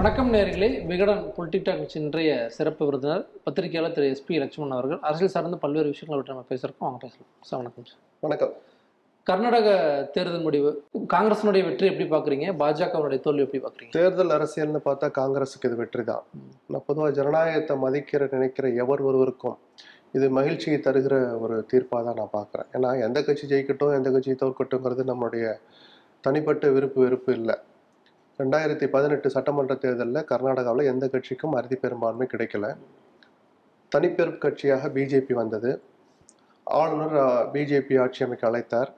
வணக்கம் நேர்களே. விகடன் பொலிட்டிக் இன்றைய சிறப்பு விருந்தினர் பத்திரிகையாளர் திரு எஸ்பி லட்சுமணன் அவர்கள். அரசியல் சார்ந்த பல்வேறு விஷயங்களை பற்றி நம்ம பேசுகிறோம் வாங்க பேசலாம் சார் வணக்கம் சார். வணக்கம். கர்நாடக தேர்தல் முடிவு காங்கிரஸினுடைய வெற்றி எப்படி பார்க்குறீங்க? பாஜகவுடைய தோல்வி எப்படி பார்க்குறீங்க? தேர்தல் அரசியல்னு பார்த்தா காங்கிரஸுக்கு இது வெற்றி தான். நான் பொதுவாக ஜனநாயகத்தை மதிக்கிற நினைக்கிற எவர் ஒருவருக்கும் இது மகிழ்ச்சியை தருகிற ஒரு தீர்ப்பாக தான் நான் பார்க்குறேன். ஏன்னா எந்த கட்சி ஜெயிக்கட்டும் எந்த கட்சி தோற்கட்டும்ங்கிறது நம்மளுடைய தனிப்பட்ட விருப்பு வெறுப்பு இல்லை. ரெண்டாயிரத்தி பதினெட்டு சட்டமன்ற தேர்தலில் கர்நாடகாவில் எந்த கட்சிக்கும் அறுதி பெரும்பான்மை கிடைக்கல. தனிப்பெரும் கட்சியாக பிஜேபி வந்தது. ஆளுநர் பிஜேபி ஆட்சி அமைக்க அழைத்தார்.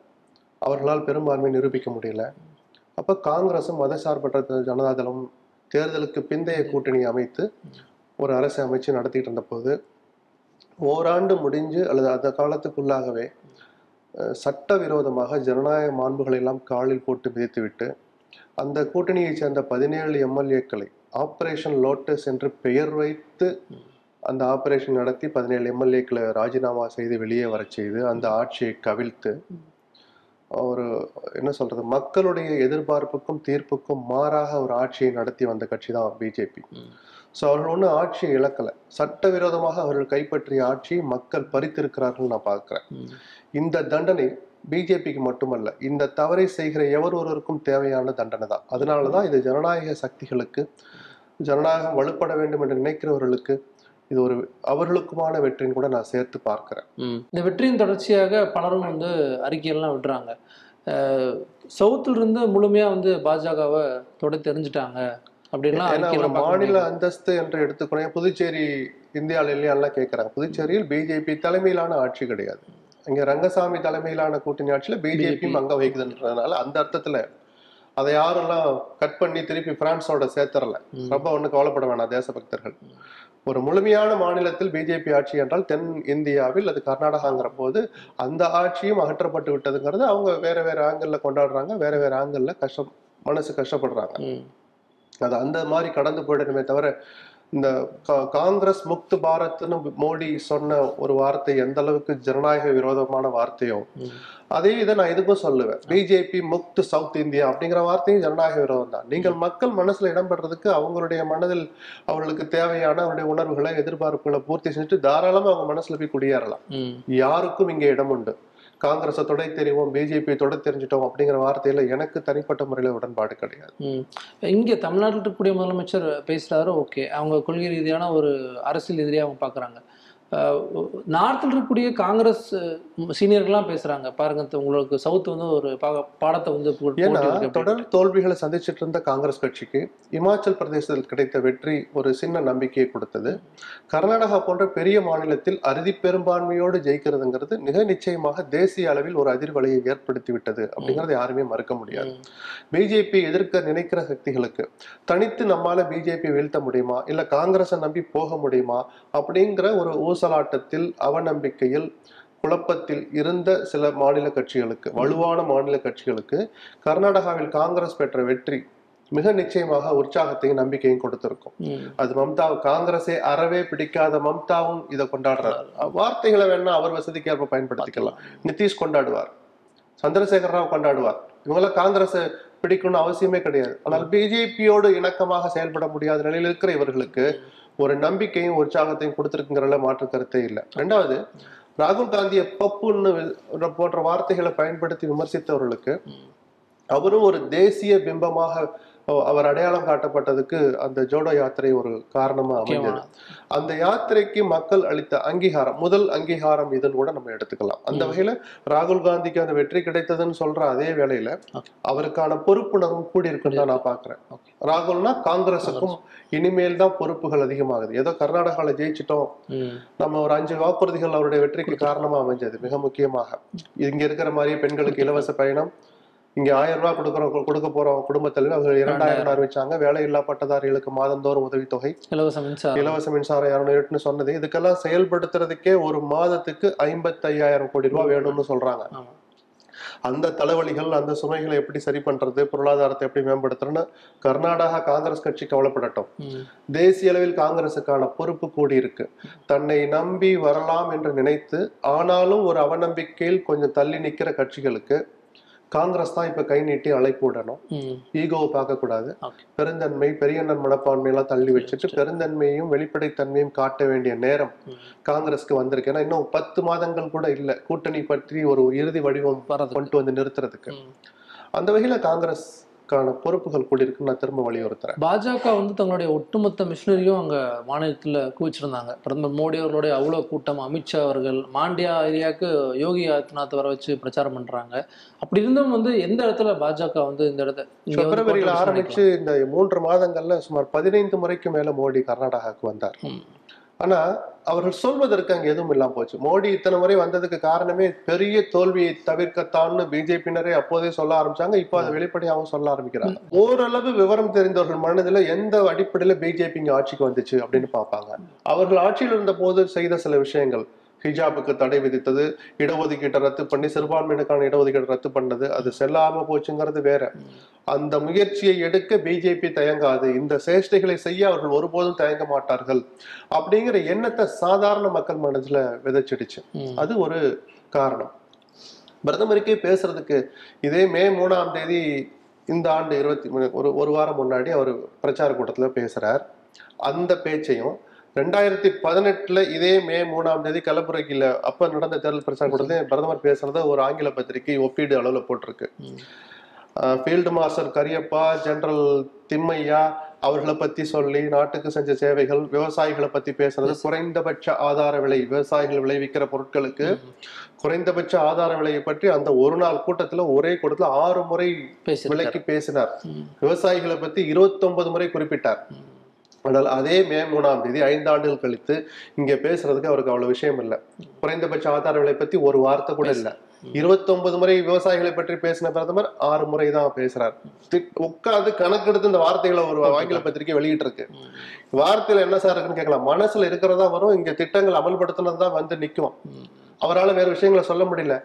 அவர்களால் பெரும்பான்மை நிரூபிக்க முடியல. அப்போ காங்கிரசும் மதசார்பற்ற ஜனதாதளம் தேர்தலுக்கு பிந்தைய கூட்டணி அமைத்து ஒரு அரசு அமைச்சு நடத்திட்டு இருந்தபோது ஓராண்டு முடிஞ்சு அல்லது அந்த காலத்துக்குள்ளாகவே சட்டவிரோதமாக ஜனநாயக மாண்புகளை எல்லாம் காலில் போட்டு மிதித்துவிட்டு அந்த கூட்டணியைச் சேர்ந்த பதினேழு எம்எல்ஏக்களை ஆபரேஷன் லோட்டஸ் என்று பெயர் வைத்து அந்த ஆபரேஷன் நடத்தி பதினேழு எம்எல்ஏக்களை ராஜினாமா செய்து வெளியே வரச் செய்து அந்த ஆட்சியை கவிழ்த்து ஒரு என்ன சொல்றது மக்களுடைய எதிர்பார்ப்புக்கும் தீர்ப்புக்கும் மாறாக ஒரு ஆட்சியை நடத்தி வந்த கட்சி தான் பிஜேபி ஸோ அவர்கள் ஒன்றும் ஆட்சியை இழக்கல. சட்டவிரோதமாக அவர்கள் கைப்பற்றிய ஆட்சியை மக்கள் பறித்திருக்கிறார்கள் நான் பார்க்கிறேன். இந்த தண்டனை பிஜேபிக்கு மட்டுமல்ல இந்த தவறை செய்கிற எவர் ஒருவருக்கும் தேவையான தண்டனை தான். அதனால தான் இது ஜனநாயக சக்திகளுக்கு ஜனநாயகம் வலுப்பட வேண்டும் என்று நினைக்கிறவர்களுக்கு இது ஒரு அவர்களுக்குமான வெற்றின்னு கூட நான் சேர்த்து பார்க்கிறேன். இந்த வெற்றியின் தொடர்ச்சியாக பலரும் வந்து அறிக்கையெல்லாம் விடுறாங்க சவுத்துல இருந்து முழுமையா வந்து பாஜகவை தொட தெரிஞ்சுட்டாங்க பார்க்க மாநில. அந்தஸ்து என்று எடுத்துக்கிறேன் புதுச்சேரி இந்தியாவில எல்லாம் கேட்கறாங்க. புதுச்சேரியில் பிஜேபி தலைமையிலான ஆட்சி கிடையாது. இங்க ரங்கசாமி தலைமையிலான கூட்டணி ஆட்சியில பிஜேபியும் அங்க வகிக்குதுன்றதுனால அந்த அர்த்தத்துல அதை யாரெல்லாம் கட் பண்ணி திருப்பி பிரான்ஸோட சேர்த்துறல. ரொம்ப ஒண்ணு கவலைப்பட வேணாம் தேசபக்தர்கள் ஒரு முழுமையான மாநிலத்தில் பிஜேபி ஆட்சி என்றால் தென் இந்தியாவில் அது கர்நாடகாங்கிற போது அந்த ஆட்சியும் அகற்றப்பட்டு விட்டதுங்கிறது அவங்க வேற வேற ஆங்கிள் கொண்டாடுறாங்க வேற வேற ஆங்கிள் கஷ்டம் மனசு கஷ்டப்படுறாங்க. அது அந்த மாதிரி கடந்து போயிடணுமே தவிர இந்த காங்கிரஸ் முக்து பாரத்னு மோடி சொன்ன ஒரு வார்த்தை எந்த அளவுக்கு ஜனநாயக விரோதமான வார்த்தையோ. அதே இதை நான் இதுக்கும் சொல்லுவேன். பிஜேபி முக்து சவுத் இந்தியா அப்படிங்கிற வார்த்தையும் ஜனநாயக விரோதம் தான். நீங்கள் மக்கள் மனசுல இடம்பெறதுக்கு அவங்களுடைய மனதில் அவர்களுக்கு தேவையான அவருடைய உணர்வுகளை எதிர்பார்ப்புகளை பூர்த்தி செஞ்சுட்டு தாராளமா அவங்க மனசுல போய் குடியேறலாம். யாருக்கும் இங்கே இடம் உண்டு. காங்கிரஸை தொடை தெரிவோம் பிஜேபி தொடை தெரிஞ்சிட்டோம் அப்படிங்கிற வார்த்தையில எனக்கு தனிப்பட்ட முறையில் உடன்பாடு கிடையாது. இங்கே தமிழ்நாட்டில் இருக்கக்கூடிய முதலமைச்சர் பேசுறாரு ஓகே. அவங்க கொள்கை ரீதியான ஒரு அரசியல் எதிரியாக அவங்க பார்க்குறாங்க நார்த்தில் இருக்கக்கூடிய காங்கிரஸ் சீனியர்கள்லாம் பேசுறாங்க. பாருங்க உங்களுக்கு சவுத் வந்து ஒரு பாடத்தை வந்து. தொடர் தோல்விகளை சந்திச்சிட்டு இருந்த காங்கிரஸ் கட்சிக்கு இமாச்சல் பிரதேசத்தில் கிடைத்த வெற்றி ஒரு சின்ன நம்பிக்கையை கொடுத்தது. கர்நாடகா போன்ற பெரிய மாநிலத்தில் அறுதி பெரும்பான்மையோடு ஜெயிக்கிறதுங்கிறது மிக நிச்சயமாக தேசிய அளவில் ஒரு அதிர்வலையை ஏற்படுத்தி விட்டது அப்படிங்கறத யாருமே மறுக்க முடியாது. பிஜேபி எதிர்க்க நினைக்கிற சக்திகளுக்கு தனித்து நம்மால பிஜேபி வீழ்த்த முடியுமா? இல்ல காங்கிரஸை நம்பி போக முடியுமா? அப்படிங்கிற ஒரு ஊசலாட்டத்தில் அவநம்பிக்கையில் குழப்பத்தில் இருந்த சில மாநில கட்சிகளுக்கு வலுவான மாநில கட்சிகளுக்கு கர்நாடகாவில் காங்கிரஸ் பெற்ற வெற்றி மிக நிச்சயமாக உற்சாகத்தையும் நம்பிக்கையும் கொடுத்திருக்கும். அது மம்தா காங்கிரஸே அறவே பிடிக்காத மம்தாவும் இதை கொண்டாடுறாரு. வார்த்தைகளை வேணா அவர் வசதிக்கு ஏற்ப பயன்படுத்திக்கலாம் நிதிஷ் கொண்டாடுவார். சந்திரசேகர ராவ் கொண்டாடுவார். இவங்கெல்லாம் காங்கிரஸ் பிடிக்கணும்னு அவசியமே கிடையாது. ஆனால் பிஜேபியோடு இணக்கமாக செயல்பட முடியாத நிலையில் இருக்கிற இவர்களுக்கு ஒரு நம்பிக்கையும் உற்சாகத்தையும் கொடுத்திருக்குங்கிறதுல மாற்று கருத்தே இல்லை. ரெண்டாவது ராகுல் காந்தியை பப்புன்னு போன்ற வார்த்தைகளை பயன்படுத்தி விமர்சித்தவர்களுக்கு அவரும் ஒரு தேசிய பிம்பமாக அவர் அடையாளம் காட்டப்பட்டதுக்கு அந்த ஜோடோ யாத்திரை ஒரு காரணமா அமைஞ்சது. அந்த யாத்திரைக்கு மக்கள் அளித்த அங்கீகாரம் முதல் அங்கீகாரம் இதுன்னு கூட நம்ம எடுத்துக்கலாம். அந்த. வகையில ராகுல் காந்திக்கு அந்த வெற்றி கிடைத்ததுன்னு சொல்ற அதே வேளையில. அவருக்கான பொறுப்புணர்வும் கூடி இருக்குன்னு தான் நான் பாக்குறேன். ராகுல்னா காங்கிரஸுக்கும் இனிமேல் தான் பொறுப்புகள் அதிகமாகுது. ஏதோ கர்நாடகால ஜெயிச்சிட்டோம். நம்ம ஒரு அஞ்சு வாக்குறுதிகள் அவருடைய வெற்றிக்கு காரணமா அமைஞ்சது மிக முக்கியமாக. இங்க இருக்கிற மாதிரியே பெண்களுக்கு இலவச பயணம் இங்க ஆயிரம் ரூபாய் கொடுக்குறோம் கொடுக்க போறோம் குடும்பத்தில் அவங்க இரண்டாயிரம் அறிவிச்சாங்க. வேலை இல்லா பட்டதாரிகளுக்கு மாதந்தோறும் உதவித்தொகை. இலவச மின்சாரம். இலவச மின்சாரம் இரநூறு யூனிட்னு சொன்னது. இதுக்கெல்லாம் செயல்படுத்துறதுக்கே ஒரு மாதத்துக்கு ஐம்பத்தையாயிரம் கோடி ரூபாய் வேணும்னு சொல்றாங்க. அந்த தலைவலிகள் அந்த சுமைகளை எப்படி சரி பண்றது பொருளாதாரத்தை எப்படி மேம்படுத்துறதுன்னு கர்நாடகா காங்கிரஸ் கட்சி கவலைப்படட்டும். தேசிய அளவில் காங்கிரசுக்கான பொறுப்பு கூடி இருக்கு. தன்னை நம்பி வரலாம் என்று நினைத்து ஆனாலும் ஒரு அவநம்பிக்கையில் கொஞ்சம் தள்ளி நிக்கிற கட்சிகளுக்கு காங்கிரஸ் தான் இப்ப கை நீட்டி அழைப்பு விடணும். ஈகோவை பார்க்க கூடாது Okay. பெருந்தன்மை பெரியண்ணன் மனப்பான்மையெல்லாம் தள்ளி வச்சுட்டு பெருந்தன்மையும் வெளிப்படைத்தன்மையும் காட்ட வேண்டிய நேரம். காங்கிரஸ்க்கு வந்திருக்கு. ஏன்னா இன்னும் பத்து மாதங்கள் கூட இல்ல. கூட்டணி பற்றி ஒரு இறுதி வடிவம் கொண்டு வந்து நிறுத்துறதுக்கு. அந்த வகையில காங்கிரஸ்க்கான பொறுப்புகள் கூட இருக்குன்னு நான் திரும்ப வலியுறுத்துறேன். பாஜக வந்து தங்களுடைய ஒட்டுமொத்த மிஷினரியும் அங்க மாநிலத்துல குவிச்சிருந்தாங்க. பிரதமர் மோடி அவர்களுடைய அவ்வளவு கூட்டம் அமித்ஷா அவர்கள் மாண்டியா ஏரியாவுக்கு யோகி ஆதித்யநாத் வர வச்சு பிரச்சாரம் பண்றாங்க. அப்படி இருந்தும் வந்து எந்த இடத்துல பாஜக வந்து இந்த இடத்த இங்க வந்து பிப்ரவரியில contribution ஆரம்பிச்சு இந்த மூன்று மாதங்கள்ல சுமார் பதினைந்து முறைக்கு மேல மோடி கர்நாடகாவுக்கு வந்தார். ம். ஆனா அவர்கள் சொல்வதற்கு அங்க எதுவும் இல்லாம போச்சு. மோடி இத்தனை முறை வந்ததுக்கு காரணமே பெரிய தோல்வியை தவிர்க்கத்தான்னு பிஜேபியினரே அப்போதே சொல்ல ஆரம்பிச்சாங்க. இப்போ அதை வெளிப்படையாகவும் சொல்ல ஆரம்பிக்கிறாங்க. ஓரளவு விவரம் தெரிந்தவர்கள் மனதுல எந்த அடிப்படையில பிஜேபி இங்க ஆட்சிக்கு வந்துச்சு அப்படின்னு பார்ப்பாங்க. அவர்கள் ஆட்சியில் இருந்த போது செய்த சில விஷயங்கள். ஹிஜாபுக்கு தடை விதித்தது இடஒதுக்கீட்டை ரத்து பண்ணி சிறுபான்மையினருக்கான இடஒதுக்கீட்டை ரத்து பண்ணது. அது செல்லாம போச்சுங்கிறது வேற. அந்த முயற்சியை எடுக்க பிஜேபி தயங்காது. இந்த சேஷ்டைகளை செய்ய அவர்கள் ஒருபோதும் தயங்க மாட்டார்கள். அப்படிங்கிற எண்ணத்தை சாதாரண மக்கள் மனதுல விதைச்சிடுச்சு. அது ஒரு காரணம். பிரதமருக்கே பேசுறதுக்கு இதே மே மூணாம் தேதி இந்த ஆண்டு இருபத்தி மூணு- ஒரு ஒரு வாரம் முன்னாடி அவர் பிரச்சார கூட்டத்துல பேசுறார். அந்த பேச்சையும் ரெண்டாயிரத்தி பதினெட்டுல இதே மே மூணாம் தேதி கலப்புரைக்கில அப்ப நடந்த தேர்தல் பிரச்சார கூட்டத்துல பிரதமர் பேசுறத ஒரு ஆங்கில பத்திரிகை ஒப்பீடு அளவுல போட்டிருக்கு. Field master Cariappa general Thimayya அவர்களை பத்தி சொல்லி நாட்டுக்கு செஞ்ச சேவைகள் விவசாயிகளை பத்தி பேசுறது குறைந்தபட்ச ஆதார விலை விவசாயிகள் விளைவிக்கிற பொருட்களுக்கு குறைந்தபட்ச ஆதார விலையை பற்றி அந்த ஒரு நாள் கூட்டத்துல ஒரே கூட்டத்துல ஆறு முறை விலைக்கு பேசினார். விவசாயிகளை பத்தி இருபத்தொன்பது முறை குறிப்பிட்டார். ஆனால் அதே மே மூணாம் தேதி ஐந்து ஆண்டுகள் கழித்து இங்க பேசுறதுக்கு அவருக்கு அவ்வளவு விஷயம் இல்ல. குறைந்தபட்ச ஆதார விலை பத்தி ஒரு வார்த்தை கூட இல்ல. இருபத்தொன்பது முறை விவசாயிகளை பற்றி பேசின பிரதமர் ஆறு முறை தான் பேசுறார். உட்கார்ந்து கணக்கெடுத்து இந்த வார்த்தைகளை ஒரு ஆங்கில பத்திரிகை வெளியிட்டு இருக்கு. வார்த்தையில என்ன சார் இருக்குன்னு கேட்கலாம். மனசுல இருக்கிறதா வரும் இங்க திட்டங்கள் அமல்படுத்தினது தான் வந்து நிக்கும் ம். அவரால வேற விஷயங்களை சொல்ல முடியல.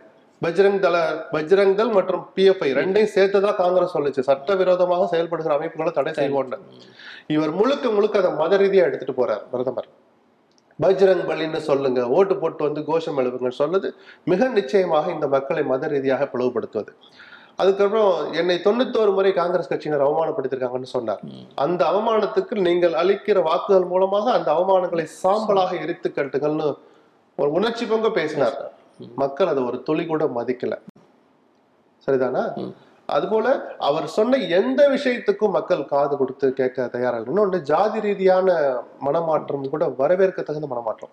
பஜ்ரங் தள பஜ்ரங் தள் மற்றும் பிஎஃப்ஐ ரெண்டையும் சேர்த்துதான் காங்கிரஸ் சொல்லுச்சு. சட்டவிரோதமாக செயல்படுகிற அமைப்புகளை தடை செய்வோம்னு. இவர் முழுக்க முழுக்க அதை மத ரீதியா எடுத்துட்டு போறார் பிரதமர். பஜ்ரங் பலின்னு சொல்லுங்க ஓட்டு போட்டு வந்து கோஷம் எழுப்புங்க சொல்லுது. மிக நிச்சயமாக இந்த மக்களை மத ரீதியாக பிளவுபடுத்துவது. அதுக்கப்புறம் என்னை தொண்ணூத்தோரு முறை காங்கிரஸ் கட்சியினர் அவமானப்படுத்திருக்காங்கன்னு சொன்னார். அந்த அவமானத்துக்கு நீங்கள் அளிக்கிற வாக்குகள் மூலமாக அந்த அவமானங்களை சாம்பலாக எரித்து கட்டுங்கள்னு ஒரு உணர்ச்சி பொங்க பேசினார். மக்கள் அதை ஒரு துளி கூட மதிக்கல. சரிதானா? அதுபோல அவர் சொன்ன எந்த விஷயத்துக்கும் மக்கள் காது கொடுத்து கேட்க தயாரா இல்லை இன்னொன்னு ஜாதி ரீதியான மனமாற்றம் கூட வரவேற்க தகுந்த மனமாற்றம்.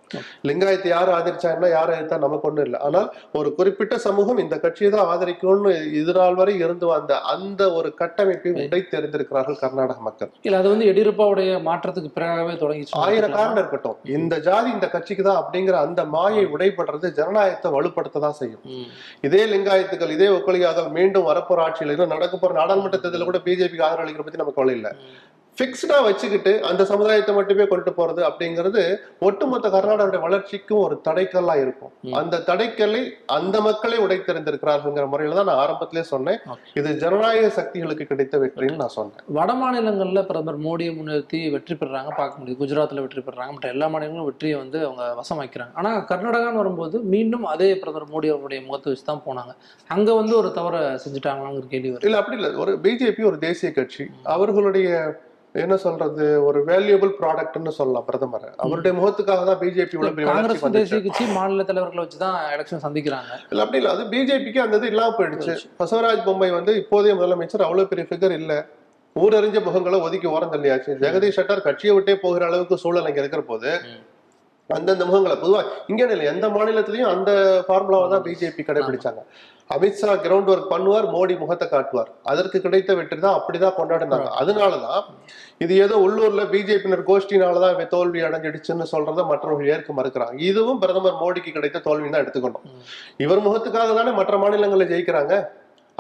லிங்காயத்தை யார் ஆதரிச்சாங்கன்னா யார் ஆதரித்தா நமக்கு ஒண்ணும் இல்லை. ஆனால் ஒரு குறிப்பிட்ட சமூகம் இந்த கட்சியை தான் ஆதரிக்கும்னு இதுநாள் வரை இருந்து வந்த அந்த ஒரு கட்டமைப்பை உடை தெரிந்திருக்கிறார்கள் கர்நாடக மக்கள். இல்ல அது வந்து எடியூரப்பாவுடைய மாற்றத்துக்கு பிறகாவே தொடங்கிச்சு ஆயிரம் காரணம் இருக்கட்டும். இந்த ஜாதி இந்த கட்சிக்கு தான் அப்படிங்கிற அந்த மாயை உடைபடுறது ஜனநாயகத்தை வலுப்படுத்த தான் செய்யும். இதே லிங்காயத்துக்கள் இதே ஒக்கலியாதல் மீண்டும் வரப்போற ஆட்சியில் இன்னும் நடக்க போற நாடாளுமன்ற தேர்தலில் கூட பிஜேபிக்கு ஆதரவு அளிக்கிற பத்தி நமக்கு கவலை இல்லை. ஃபிக்ஸ்டா வச்சுக்கிட்டு அந்த சமுதாயத்தை மட்டுமே கொண்டு போறது அப்படிங்கிறது ஒட்டுமொத்த கர்நாடகாவுடைய வளர்ச்சிக்கும் ஒரு தடைக்கல்லா இருக்கும். அந்த தடைக்கல்லை அந்த மக்களே உடைத்தெறிந்திருக்கிறார்கள்ங்கிற முறையில தான் நான் ஆரம்பத்திலே சொன்னேன். இது ஜனநாயக சக்திகளுக்கு கிடைத்த வெற்றின்னு நான் சொன்னேன். வட மாநிலங்கள்ல பிரதமர் மோடியை முன்னிறுத்தி வெற்றி பெறாங்க பார்க்க முடியுது. குஜராத்ல வெற்றி பெறாங்க. மற்ற எல்லா மாநிலங்களும் வெற்றியை வந்து அவங்க வசமாக்கிறாங்க. ஆனா கர்நாடகான்னு வரும்போது மீண்டும் அதே பிரதமர் மோடி அவருடைய முகத்தை வச்சு தான் போனாங்க. அங்க வந்து ஒரு தவறை செஞ்சுட்டாங்களாங்கிற கேள்வி இல்ல அப்படி இல்ல. ஒரு பிஜேபி ஒரு தேசிய கட்சி. அவர்களுடைய என்ன சொல்றது ஒரு வேல்யூபிள் ப்ராடக்ட்னு சொல்லலாம் பிரதமர். அவருடைய முகத்துக்காக தான் பிஜேபி காங்கிரஸ் தேசிய கட்சி மாநில தலைவர்களை வச்சு தான் எலெக்ஷன் சந்திக்கிறாங்க. இல்ல அப்படி இல்ல. அது பிஜேபிக்கு அந்த இது இல்லாம போயிடுச்சு. பசவராஜ் பொம்மை வந்து இப்போதைய முதலமைச்சர் அவ்வளவு பெரிய ஃபிகர் இல்ல. ஊரறிஞ்ச முகங்களை ஒதுக்கி ஓரம் தள்ளியாச்சு. ஜெகதீஷ் ஷட்டர் கட்சியை விட்டே போகிற அளவுக்கு சூழல் அங்க இருக்கிற போது. அந்தந்த முகங்களை பொதுவா இங்க இல்லை எந்த மாநிலத்திலயும் அந்த ஃபார்முலாவை தான் பிஜேபி கடைபிடிச்சாங்க. அமித்ஷா கிரவுண்ட் ஒர்க் பண்ணுவார் மோடி முகத்தை காட்டுவார். அதற்கு கிடைத்த வெற்றி தான் அப்படிதான் கொண்டாடினாங்க. அதனாலதான் இது ஏதோ உள்ளூர்ல பிஜேபியினர் கோஷ்டினாலதான் இவன் தோல்வி அடைஞ்சிடுச்சுன்னு சொல்றத மற்றவர்கள் ஏற்க மறுக்கிறாங்க. இதுவும் பிரதமர் மோடிக்கு கிடைத்த தோல்வின்னு தான் எடுத்துக்கணும். இவர் முகத்துக்காக தானே மற்ற மாநிலங்களில் ஜெயிக்கிறாங்க?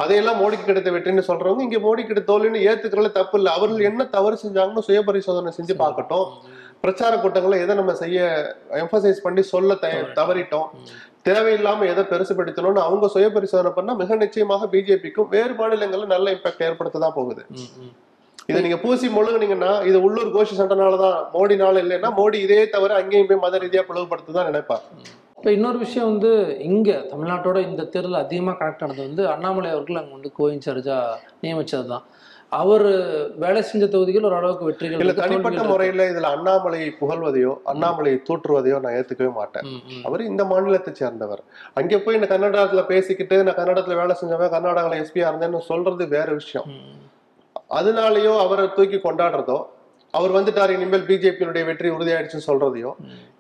அதையெல்லாம் மோடிக்கு கிடைத்த வெற்றின்னு சொல்றவங்க இங்க மோடி கிடைத்த தோல்வின்னு ஏத்துக்கிறதுல தப்பு இல்லை. அவர்கள் என்ன தவறு செஞ்சாங்கன்னு சுய பரிசோதனை செஞ்சு பார்க்கட்டும். பிரச்சார கூட்டங்களை எதை நம்ம செய்ய எம்பசைஸ் பண்ணி சொல்ல தவறிட்டோம். தேவையில்லாம எதை பெருசுபடுத்தணும்னு அவங்க சுய பரிசோதனை பண்ணா மிக நிச்சயமாக பிஜேபிக்கும் வேறு மாநிலங்கள்ல நல்ல இம்பாக்ட் ஏற்படுத்த தான் போகுது. இதை நீங்க பூசி முழுங்குனீங்கன்னா இது உள்ளூர் கோஷி சண்டைனாலதான் மோடினால இல்லைன்னா மோடி இதே தவிர அங்கேயும் போய் மத ரீதியா பிளவுபடுத்த தான் நினைப்பார். இப்போ இன்னொரு விஷயம் வந்து இங்க தமிழ்நாட்டோட இந்த தேர்தல் அதிகமாக கனெக்ட் ஆனது வந்து அண்ணாமலை அவர்கள் அங்கே வந்து கோயின் சார்ஜா நியமிச்சது தான் அவர் வேலை செஞ்ச தொகுதிகள் ஓரளவுக்கு வெற்றிகள் இல்ல தனிப்பட்ட. முறையில இதுல அண்ணாமலையை புகழ்வதையோ அண்ணாமலையை தூற்றுவதையோ நான் ஏத்துக்கவே மாட்டேன். அவர் இந்த மாநிலத்தை சேர்ந்தவர் அங்க போய் நான் கர்நாடகத்துல பேசிக்கிட்டு நான் கன்னடத்துல வேலை செஞ்சவன் கர்நாடகால எஸ்பியா இருந்தேன்னு சொல்றது வேற விஷயம். அதனாலயோ அவரை தூக்கி கொண்டாடுறதோ அவர் வந்துட்டார் இனிமேல் பிஜேபியினுடைய வெற்றி உறுதியாயிடுச்சுன்னு சொல்றதையோ.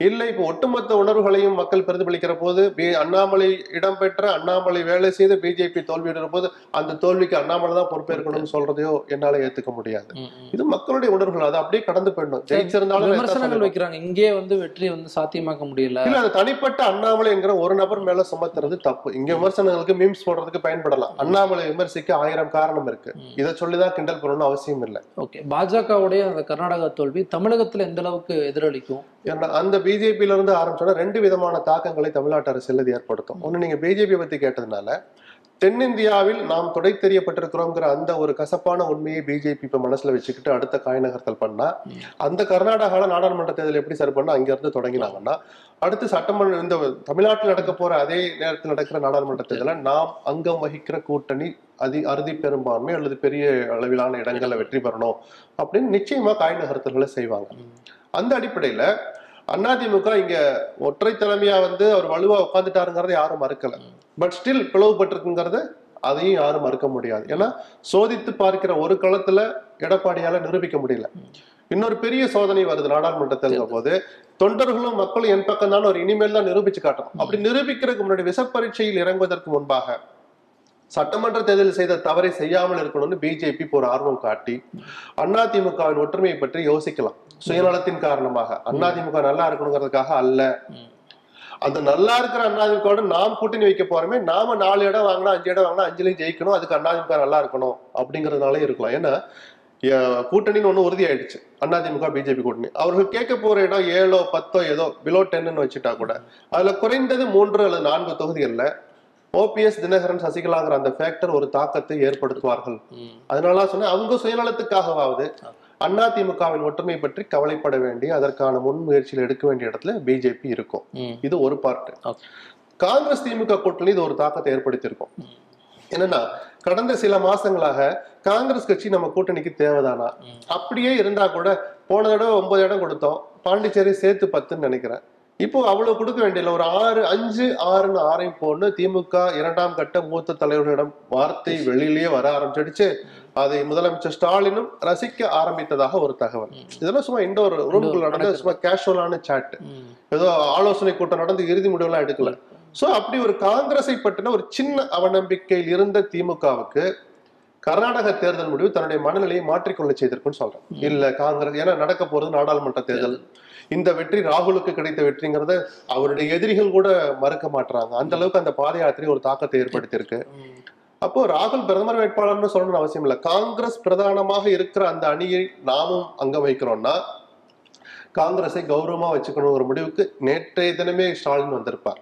இல்ல இப்ப ஒட்டுமொத்த உணர்வுகளையும் மக்கள் பிரதிபலிக்கிற போது அண்ணாமலை இடம்பெற்ற அண்ணாமலை வேலை செய்து பிஜேபி தோல்வியிடுற போது அந்த தோல்விக்கு அண்ணாமலை தான் பொறுப்பேற்கணும்னு சொல்றதையோ என்னால ஏத்துக்க முடியாது. இது மக்களுடைய உணர்வுகள் அது அப்படியே கடந்து போயிடணும். ஜெயிச்சிருந்தாலும் விமர்சனங்கள்? வைக்கிறாங்க. இங்கே வந்து வெற்றியை வந்து சாத்தியமாக்க முடியல. இல்ல அது தனிப்பட்ட அண்ணாமலைங்கிற ஒரு நபர் மேல சுமத்துறது தப்பு. இங்க விமர்சனங்களுக்கு மீம்ஸ் போடுறதுக்கு பயன்படலாம். அண்ணாமலை விமர்சிக்க ஆயிரம் காரணம் இருக்கு. இதை சொல்லிதான் கிண்டல் பண்ணணும்னு அவசியம் இல்லை. ஓகே பாஜகவுடைய அந்த கர்நாடகா தோல்வி தமிழகத்துல எந்த அளவுக்கு எதிரொலிக்கும்? ஏன்னா அந்த பிஜேபியில இருந்து ஆரம்பிச்சோன்னா ரெண்டு விதமான தாக்கங்களை தமிழ்நாட்டு அரசியல் இது ஏற்படுத்தும். ஒண்ணு நீங்க பிஜேபி பத்தி கேட்டதுனால தென்னிந்தியாவில் நாம் துடை தெரியப்பட்டிருக்கிறோங்கிற அந்த ஒரு கசப்பான உண்மையை பிஜேபி இப்ப மனசுல வச்சுக்கிட்டு அடுத்த காய் நகர்த்தல் பண்ணா அந்த கர்நாடகால நாடாளுமன்ற தேர்தல் எப்படி சரி பண்ணா அங்க இருந்து தொடங்கினாங்கன்னா அடுத்து சட்டமன்ற இந்த தமிழ்நாட்டில் நடக்க போற அதே நேரத்தில் நடக்கிற நாடாளுமன்ற தேர்தல நாம் அங்கம் வகிக்கிற கூட்டணி அதி அறுதி பெரும்பான்மை அல்லது பெரிய அளவிலான இடங்கள்ல வெற்றி பெறணும் அப்படின்னு நிச்சயமா காய் நகர்த்தல்களை செய்வாங்க. அந்த அடிப்படையில அதிமுக இங்க ஒற்றை தலைமையா வந்து அவர் வலுவா உட்காந்துட்டாருங்கிறத யாரும் மறுக்கல. பட் ஸ்டில் பிளவுபட்டிருக்குங்கிறத அதையும் யாரும் மறுக்க முடியாது. ஏன்னா சோதித்து பார்க்கிற ஒரு களத்துல எடப்பாடியால நிரூபிக்க முடியல. இன்னொரு பெரிய சோதனை வருது நாடாளுமன்றத்தில் போது தொண்டர்களும் மக்களும் என் பக்கம் தான் ஒரு இனிமேல் தான் நிரூபிச்சு காட்டணும். அப்படி நிரூபிக்கிறதுக்கு முன்னாடி விசப்பரீட்சையில் இறங்குவதற்கு முன்பாக சட்டமன்ற தேர்தலில் செய்த தவறை செய்யாமல் இருக்கணும்னு பிஜேபி ஒரு ஆர்வம் காட்டி அதிமுகவின் ஒற்றுமையை பற்றி யோசிக்கலாம். சுயநலத்தின் காரணமாக. அதிமுக நல்லா இருக்கணுங்கிறதுக்காக அல்ல. அந்த நல்லா இருக்கிற அதிமுகவோட நாம் கூட்டணி வைக்க போறோமே நாம நாலு இடம் வாங்கினா அஞ்சு இடம் வாங்கினா அஞ்சுலையும் ஜெயிக்கணும். அதுக்கு அதிமுக நல்லா இருக்கணும் அப்படிங்கறதுனாலே இருக்கலாம். ஏன்னா கூட்டணின்னு ஒண்ணு உறுதி ஆயிடுச்சு அதிமுக பிஜேபி கூட்டணி. அவர்கள் கேட்க போற இடம் ஏழோ பத்தோ ஏதோ பிலோ டென்னு வச்சுட்டா கூட அதுல குறைந்தது மூன்று அல்லது நான்கு தொகுதிகள்ல ஓபிஎஸ் தினகரன் சசிகலாங்கிற அந்த ஃபேக்டர் ஒரு தாக்கத்தை ஏற்படுத்துவார்கள். அதனால சொன்னேன் அவங்க சுயநலத்துக்காகவாவது அதிமுகவின் ஒற்றுமை பற்றி கவலைப்பட வேண்டிய அதற்கான முன்முயற்சியில் எடுக்க வேண்டிய இடத்துல பிஜேபி இருக்கும். இது ஒரு பார்ட். காங்கிரஸ் திமுக கூட்டணி இது ஒரு தாக்கத்தை ஏற்படுத்தியிருக்கும். என்னன்னா கடந்த சில மாசங்களாக காங்கிரஸ் கட்சி நம்ம கூட்டணிக்கு தேவைதானா. அப்படியே இருந்தா கூட போன தடவை ஒன்பது இடம் கொடுத்தோம் பாண்டிச்சேரி சேர்த்து பத்துன்னு நினைக்கிறேன் இப்போ அவ்வளவு கொடுக்க வேண்டியதில்லை. ஒரு ஆறு அஞ்சு ஆறுன்னு ஆறையும் போன்னு திமுக இரண்டாம் கட்ட மூத்த தலைவர்களிடம் வார்த்தை வெளியிலேயே வர ஆரம்பிச்சிடுச்சு. அதை முதலமைச்சர் ஸ்டாலினும் ரசிக்க ஆரம்பித்ததாக ஒரு தகவல். இதெல்லாம் சும்மா இண்டோர் ரூமுக்குள்ள நடந்த. சும்மா கேஷுவலான சாட். ஏதோ ஆலோசனை கூட்டம் நடந்து இறுதி முடிவெல்லாம் எடுக்கல. சோ அப்படி ஒரு காங்கிரஸை பற்றின ஒரு சின்ன அவநம்பிக்கையில் இருந்த திமுகவுக்கு கர்நாடக தேர்தல் முடிவு தன்னுடைய மனநிலையை மாற்றிக்கொள்ள செய்திருக்குன்னு சொல்றேன். இல்ல காங்கிரஸ் ஏன்னா நடக்க போறது நாடாளுமன்ற தேர்தல். இந்த வெற்றி ராகுலுக்கு கிடைத்த வெற்றிங்கிறத அவருடைய எதிரிகள் கூட மறுக்க மாட்றாங்க அந்த அளவுக்கு அந்த பாத யாத்திரை ஒரு தாக்கத்தை ஏற்படுத்தியிருக்கு. அப்போ ராகுல் பிரதமர் வேட்பாளர்னு சொல்லணும்னு அவசியம் இல்லை காங்கிரஸ் பிரதானமாக இருக்கிற அந்த அணியை நாமும் அங்க வைக்கிறோம்னா காங்கிரஸை கௌரவமா வச்சுக்கணும் ஒரு முடிவுக்கு நேற்றைய தினமே ஸ்டாலின் வந்திருப்பார்.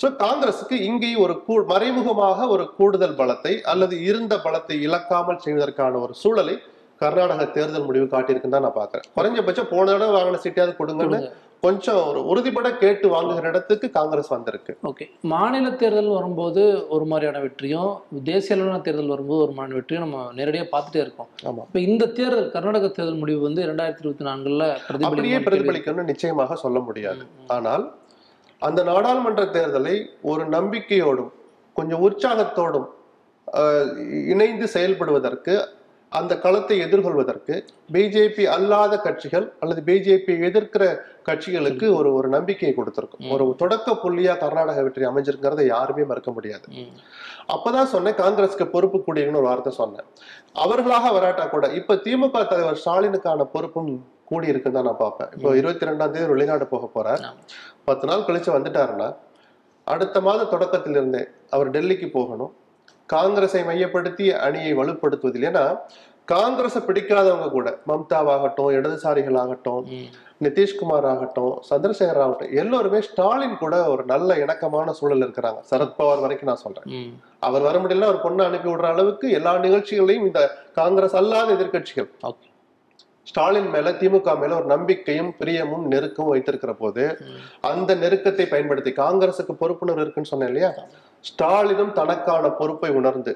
சோ காங்கிரஸுக்கு இங்கேயும் ஒரு கூ- மறைமுகமாக ஒரு கூடுதல் பலத்தை அல்லது இருந்த பலத்தை இழக்காமல் செய்வதற்கான ஒரு சூழலை கர்நாடக தேர்தல் முடிவு காட்டியிருக்குன்னு தான் நான் பாக்குறேன் குறைஞ்சபட்சம் போன தடவை வாங்கின சீட்டையாவது கொடுங்கன்னு கொடுங்க. கொஞ்சம் ஒரு உறுதிப்பட கேட்டு வாங்குகிற இடத்துக்கு காங்கிரஸ் வந்திருக்கு. ஓகே. மாநில தேர்தல் வரும்போது ஒரு மாதிரியான வெற்றியும் தேசிய அளவிலான தேர்தல் வரும்போது ஒரு மாதிரியான வெற்றியும் நம்ம நேரடியாக பார்த்துட்டே இருக்கோம். ஆமா. இப்போ இந்த தேர்தல் கர்நாடக தேர்தல் முடிவு வந்து ரெண்டாயிரத்தி இருபத்தி நான்குல அப்படியே பிரதிபலிக்கணும்னு நிச்சயமாக சொல்ல முடியாது. ஆனால் அந்த நாடாளுமன்ற தேர்தலை ஒரு நம்பிக்கையோடும் கொஞ்சம் உற்சாகத்தோடும் இணைந்து செயல்படுவதற்கு அந்த களத்தை எதிர்கொள்வதற்கு பிஜேபி அல்லாத கட்சிகள் அல்லது பிஜேபி எதிர்க்கிற கட்சிகளுக்கு ஒரு ஒரு நம்பிக்கையை கொடுத்திருக்கும். ஒரு தொடக்க புள்ளியா கர்நாடக வெற்றி அமைஞ்சிருக்கிறத யாருமே மறுக்க முடியாது. அப்பதான் சொன்னேன் காங்கிரஸ்க்கு பொறுப்பு கூடியன்னு ஒரு வார்த்தை சொன்னேன். அவர்களாக வராட்டா கூட இப்ப திமுக தலைவர் ஸ்டாலினுக்கான பொறுப்பும் கூடி இருக்குன்னு தான் நான் பார்ப்பேன். இப்போ இருபத்தி ரெண்டாம் தேதி வெளிநாடு போக போறார். பத்து நாள் கழிச்சு வந்துட்டாருன்னா அடுத்த மாத தொடக்கத்திலிருந்தே அவர் டெல்லிக்கு போகணும். காங்கிரஸை மையப்படுத்தி அணியை வலுப்படுத்துவதில். ஏன்னா காங்கிரஸை பிடிக்காதவங்க கூட மம்தாவாகட்டும் இடதுசாரிகள் ஆகட்டும். நிதிஷ்குமார் ஆகட்டும் சந்திரசேகர் ஆகட்டும் எல்லோருமே ஸ்டாலின் கூட ஒரு நல்ல இணக்கமான சூழல் இருக்கிறாங்க. சரத்பவார் வரைக்கும் நான் சொல்றேன். அவர் வர முடியல அவர் பொண்ணை அனுப்பி விடுற அளவுக்கு எல்லா நிகழ்ச்சிகளையும் இந்த காங்கிரஸ் அல்லாத எதிர்க்கட்சிகள். ஓகே. ஸ்டாலின் மேல திமுக மேல ஒரு நம்பிக்கையும் பிரியமும் நெருக்கமும் வைத்திருக்கிற போது அந்த நெருக்கத்தை பயன்படுத்தி காங்கிரசுக்கு பொறுப்புணர்வு இருக்குன்னு சொன்னேன் இல்லையா? ஸ்டாலினும் தனக்கான பொறுப்பை உணர்ந்து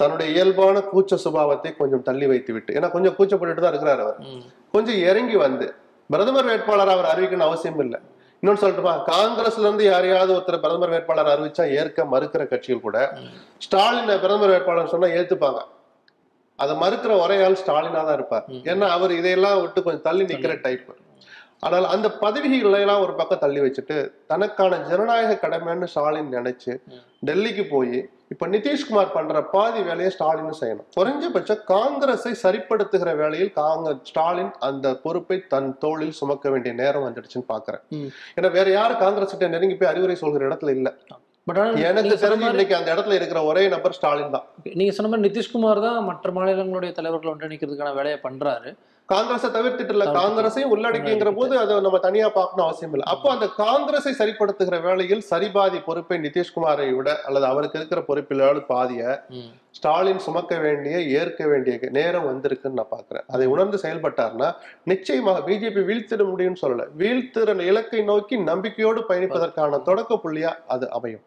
தன்னுடைய இயல்பான கூச்ச சுபாவத்தை கொஞ்சம் தள்ளி வைத்து விட்டு ஏன்னா கொஞ்சம் கூச்சப்பட்டுட்டு தான் இருக்கிறார் அவர். கொஞ்சம் இறங்கி வந்து பிரதமர் வேட்பாளர் அவர் அறிவிக்கணும் அவசியம் இல்லை. இன்னொன்னு சொல்லட்டுமா காங்கிரஸ்ல இருந்து யாரையாவது ஒருத்தர் பிரதமர் வேட்பாளர் அறிவிச்சா ஏற்க மறுக்கிற கட்சிகள் கூட ஸ்டாலின் பிரதமர் வேட்பாளர் சொன்னா ஏத்துப்பாங்க. அதை மறுக்கிற ஒரே ஆள் ஸ்டாலினா தான் இருப்பார். ஏன்னா அவர் இதையெல்லாம் விட்டு கொஞ்சம் தள்ளி நிக்கிற டைப் ஆனால் அந்த பதவிகளை எல்லாம் ஒரு பக்கம் தள்ளி வச்சுட்டு தனக்கான ஜனநாயக கடமைன்னு ஸ்டாலின் நினைச்சு டெல்லிக்கு போய் இப்ப நிதிஷ்குமார் பண்ற பாதி வேலையை ஸ்டாலின் செய்யணும். குறைஞ்சபட்சம் காங்கிரஸை சரிப்படுத்துகிற வேளையில் காங்கிரஸ் ஸ்டாலின் அந்த பொறுப்பை தன் தோளில் சுமக்க வேண்டிய நேரம் வந்துடுச்சுன்னு பாக்குறேன். ஏன்னா வேற யாரும் காங்கிரஸ் கிட்ட நெருங்கி போய் அறிவுரை சொல்கிற இடத்துல இல்ல. எனக்கு தெரிஞ்சு இன்னைக்கு அந்த இடத்துல இருக்கிற ஒரே நபர் ஸ்டாலின் தான். நீங்க சொன்ன மாதிரி நிதிஷ்குமார் தான் மற்ற மாநிலங்களுடைய தலைவர்கள் ஒன்றிணைக்கிறதுக்கான வேலையை பண்றாரு. காங்கிரஸை தவிர்த்துட்டு. இல்ல காங்கிரஸையும் உள்ளடக்கிங்கிற போது அதை நம்ம தனியா பார்க்கணும் அவசியம் இல்லை. அப்போ அந்த காங்கிரஸை சரிப்படுத்துகிற வேளையில் சரிபாதி பொறுப்பை நிதிஷ்குமாரை விட அல்லது அவருக்கு இருக்கிற பொறுப்பிலாவது பாதிய. ஸ்டாலின் சுமக்க வேண்டிய ஏற்க வேண்டிய நேரம் வந்திருக்குன்னு நான் பாக்குறேன் அதை உணர்ந்து செயல்பட்டார்னா நிச்சயமாக பிஜேபி வீழ்த்திட முடியும்னு சொல்லல. வீழ்த்துற இலக்கை நோக்கி நம்பிக்கையோடு பயணிப்பதற்கான தொடக்க புள்ளியா அது அமையும்.